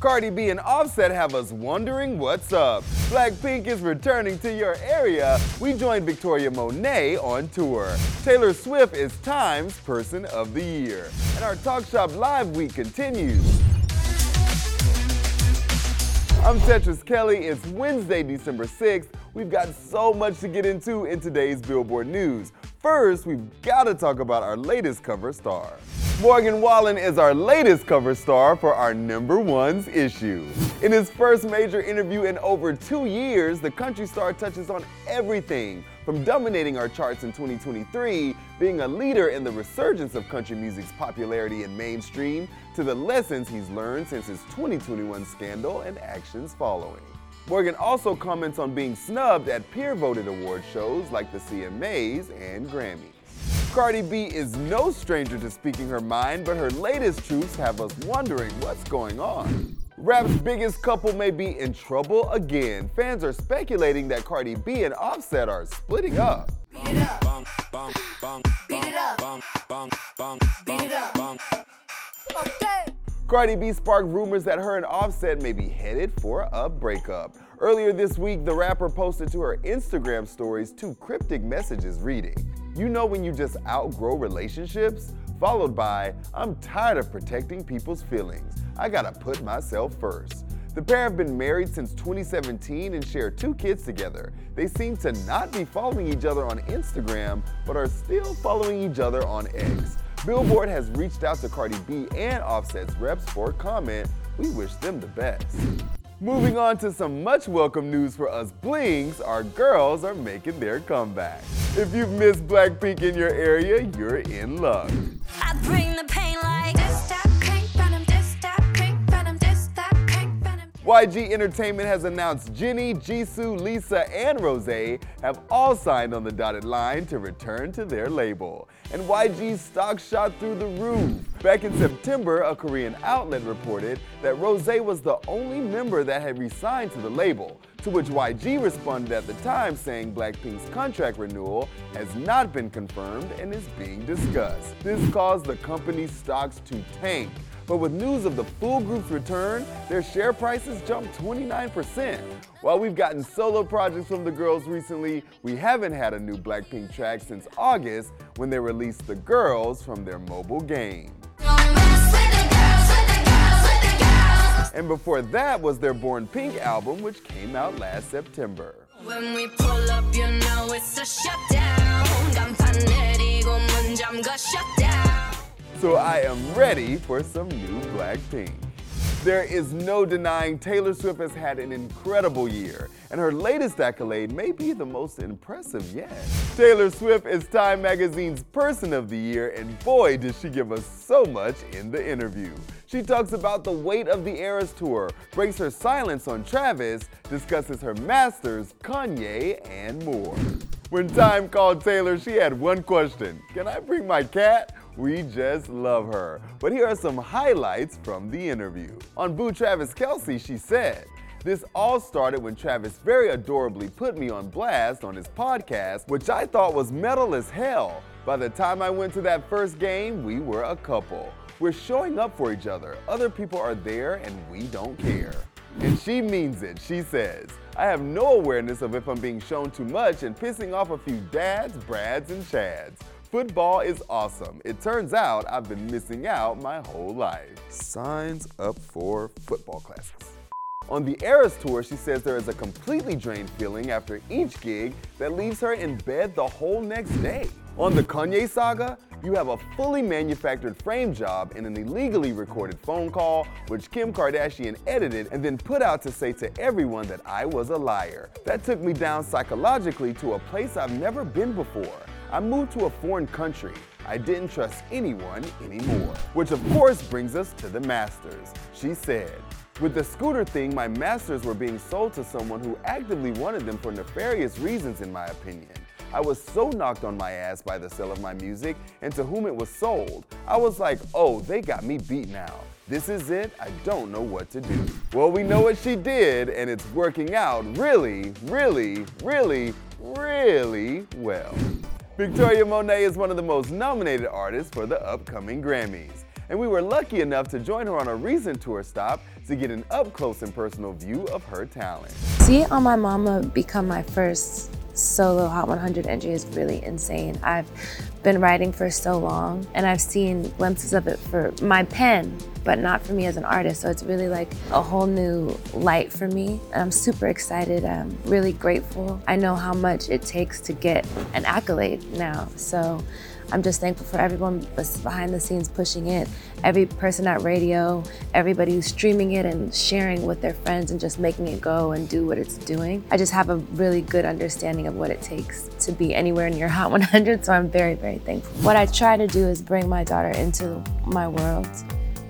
Cardi B and Offset have us wondering what's up. Blackpink is returning to your area. We joined Victoria Monet on tour. Taylor Swift is Time's Person of the Year. And our Talk Shop Live week continues. I'm Tetris Kelly. It's Wednesday, December 6th. We've got so much to get into in today's Billboard News. First, we've got to talk about our latest cover star. Morgan Wallen is our latest cover star for our number ones issue. In his first major interview in over two years, the country star touches on everything from dominating our charts in 2023, being a leader in the resurgence of country music's popularity in mainstream, to the lessons he's learned since his 2021 scandal and actions following. Morgan also comments on being snubbed at peer voted award shows like the CMAs and Grammys. Cardi B is no stranger to speaking her mind, but her latest truths have us wondering what's going on. Rap's biggest couple may be in trouble again. Fans are speculating that Cardi B and Offset are splitting up. Cardi B sparked rumors that her and Offset may be headed for a breakup. Earlier this week, the rapper posted to her Instagram stories two cryptic messages reading, You know when you just outgrow relationships? Followed by, I'm tired of protecting people's feelings. I gotta put myself first. The pair have been married since 2017 and share two kids together. They seem to not be following each other on Instagram, but are still following each other on X. Billboard has reached out to Cardi B and Offset's reps for a comment. We wish them the best. Moving on to some much welcome news for us Blinks, our girls are making their comeback. If you've missed Blackpink in your area, you're in luck. YG Entertainment has announced Jennie, Jisoo, Lisa, and Rose have all signed on the dotted line to return to their label. And YG's stock shot through the roof. Back in September, a Korean outlet reported that Rose was the only member that had resigned to the label, to which YG responded at the time saying Blackpink's contract renewal has not been confirmed and is being discussed. This caused the company's stocks to tank. But with news of the full group's return, their share prices jumped 29%. While we've gotten solo projects from the girls recently, we haven't had a new Blackpink track since August when they released The Girls from their mobile game. And before that was their Born Pink album, which came out last September. When we pull up, you know it's a shutdown. So I am ready for some new Blackpink. There is no denying Taylor Swift has had an incredible year, and her latest accolade may be the most impressive yet. Taylor Swift is Time Magazine's Person of the Year, and boy, did she give us so much in the interview. She talks about the weight of the Eras Tour, breaks her silence on Travis, discusses her masters, Kanye, and more. When Time called Taylor, she had one question Can I bring my cat? We just love her. But here are some highlights from the interview. On Boo Travis Kelce, she said, this all started when Travis very adorably put me on blast on his podcast, which I thought was metal as hell. By the time I went to that first game, we were a couple. We're showing up for each other. Other people are there and we don't care. And she means it. She says, I have no awareness of if I'm being shown too much and pissing off a few dads, brads, and chads. Football is awesome. It turns out I've been missing out my whole life. Signs up for football classes. On the Eras tour, she says there is a completely drained feeling after each gig that leaves her in bed the whole next day. On the Kanye saga, you have a fully manufactured frame job and an illegally recorded phone call, which Kim Kardashian edited and then put out to say to everyone that I was a liar. That took me down psychologically to a place I've never been before. I moved to a foreign country. I didn't trust anyone anymore. Which of course brings us to the Masters. She said, with the scooter thing, my masters were being sold to someone who actively wanted them for nefarious reasons, in my opinion. I was so knocked on my ass by the sale of my music and to whom it was sold. I was like, oh, they got me beat now. This is it, I don't know what to do. Well, we know what she did, and it's working out really, really, really, really well. Victoria Monet is one of the most nominated artists for the upcoming Grammys. And we were lucky enough to join her on a recent tour stop to get an up close and personal view of her talent. See on my mama become my first solo Hot 100 entry is really insane. I've been writing for so long and I've seen glimpses of it for my pen, but not for me as an artist. So it's really like a whole new light for me. And I'm super excited. I'm really grateful. I know how much it takes to get an accolade now. So I'm just thankful for everyone behind the scenes pushing it, every person at radio, everybody who's streaming it and sharing with their friends and just making it go and do what it's doing. I just have a really good understanding of what it takes to be anywhere near Hot 100, so I'm very, very thankful. What I try to do is bring my daughter into my world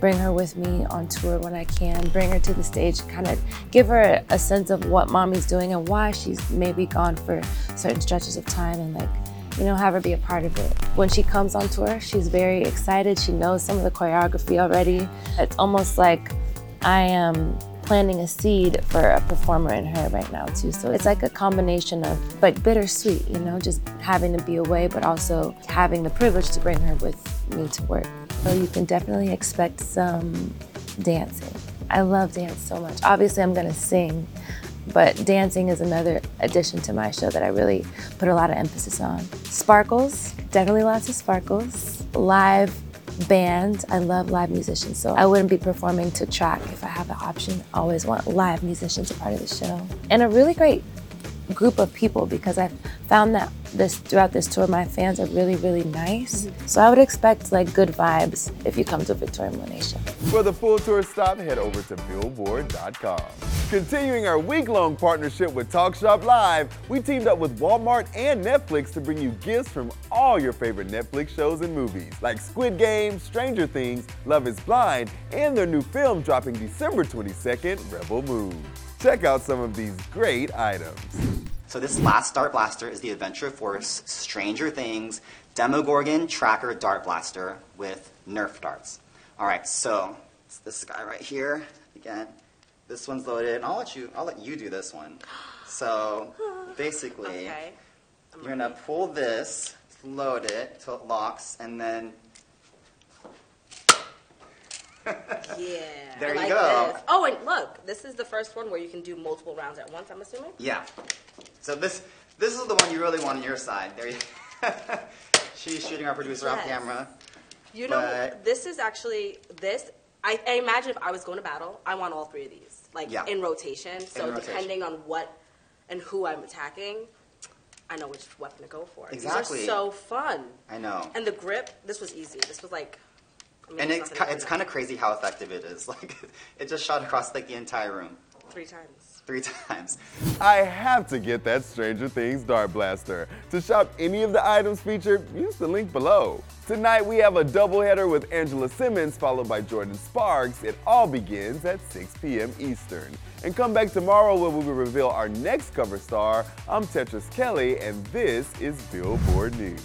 bring her with me on tour when I can, bring her to the stage, kind of give her a sense of what mommy's doing and why she's maybe gone for certain stretches of time and like you know, have her be a part of it. When she comes on tour, she's very excited. She knows some of the choreography already. It's almost like I am planting a seed for a performer in her right now too. So it's like a combination of like bittersweet, you know, just having to be away, but also having the privilege to bring her with me to work. So you can definitely expect some dancing. I love dance so much. Obviously, I'm gonna sing, but dancing is another addition to my show that I really put a lot of emphasis on. Sparkles, definitely lots of sparkles. Live band, I love live musicians, so I wouldn't be performing to track if I have the option. Always want live musicians a part of the show. And a really great group of people because I've found that this throughout this tour my fans are really really nice mm-hmm. so i would expect like good vibes if you come to victoria monet For the full tour stop, head over to billboard.com. Continuing our week-long partnership with Talk Shop Live, we teamed up with Walmart and Netflix to bring you gifts from all your favorite Netflix shows and movies, like Squid Game, Stranger Things, Love is Blind, and their new film dropping December 22nd, Rebel Moon. Check out some of these great items. So this last Dart Blaster is the Adventure Force Stranger Things Demogorgon Tracker Dart Blaster with Nerf darts. All right, so it's this guy right here. Again, this one's loaded. And I'll let you. I'll let you do this one. So basically, Okay. you're gonna pull this, load it till it locks, and then Yeah. There I you like go. This. Oh, and look, this is the first one where you can do multiple rounds at once. I'm assuming. yeah. So this this is the one you really want on your side. There you. She's shooting our producer off camera. You know, this is actually this. I, I imagine if I was going to battle, I want all three of these, like Yeah. in rotation. So In rotation. depending on what and who I'm attacking, I know which weapon to go for. Exactly. These are so fun. I know. And the grip, this was easy. This was like. I mean, And it's it's kind of crazy how effective it is. Like it just shot across like the entire room three times. Three times. I have to get that Stranger Things Dart Blaster. To shop any of the items featured, use the link below. Tonight we have a doubleheader with Angela Simmons followed by Jordin Sparks. It all begins at 6 p.m. Eastern. And come back tomorrow where we will reveal our next cover star. I'm Tetris Kelly and this is Billboard News.